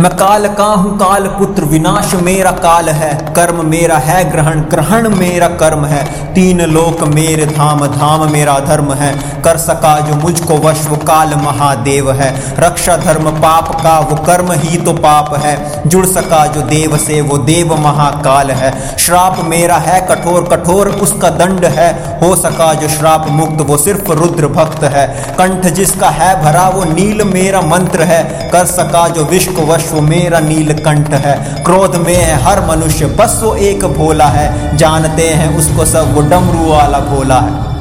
मैं काल का हूँ काल पुत्र, विनाश मेरा काल है। कर्म मेरा है, ग्रहण ग्रहण मेरा कर्म है। तीन लोक मेरे, धाम धाम मेरा धर्म है। कर सका जो मुझको वश, वो काल महादेव है। रक्षा धर्म पाप का, वो कर्म ही तो पाप है। जुड़ सका जो देव से, वो देव महाकाल है। श्राप मेरा है, कठोर कठोर उसका दंड है। हो सका जो श्राप मुक्त, वो सिर्फ़ रुद्र भक्त है। कंठ जिसका है, भरा वो नील मेरा मंत्र है। कर सका जो विश्व वश वो मेरा नीलकंठ है। क्रोध में है हर मनुष्य, बस वो एक भोला है। जानते हैं उसको सब वो डमरू वाला भोला है।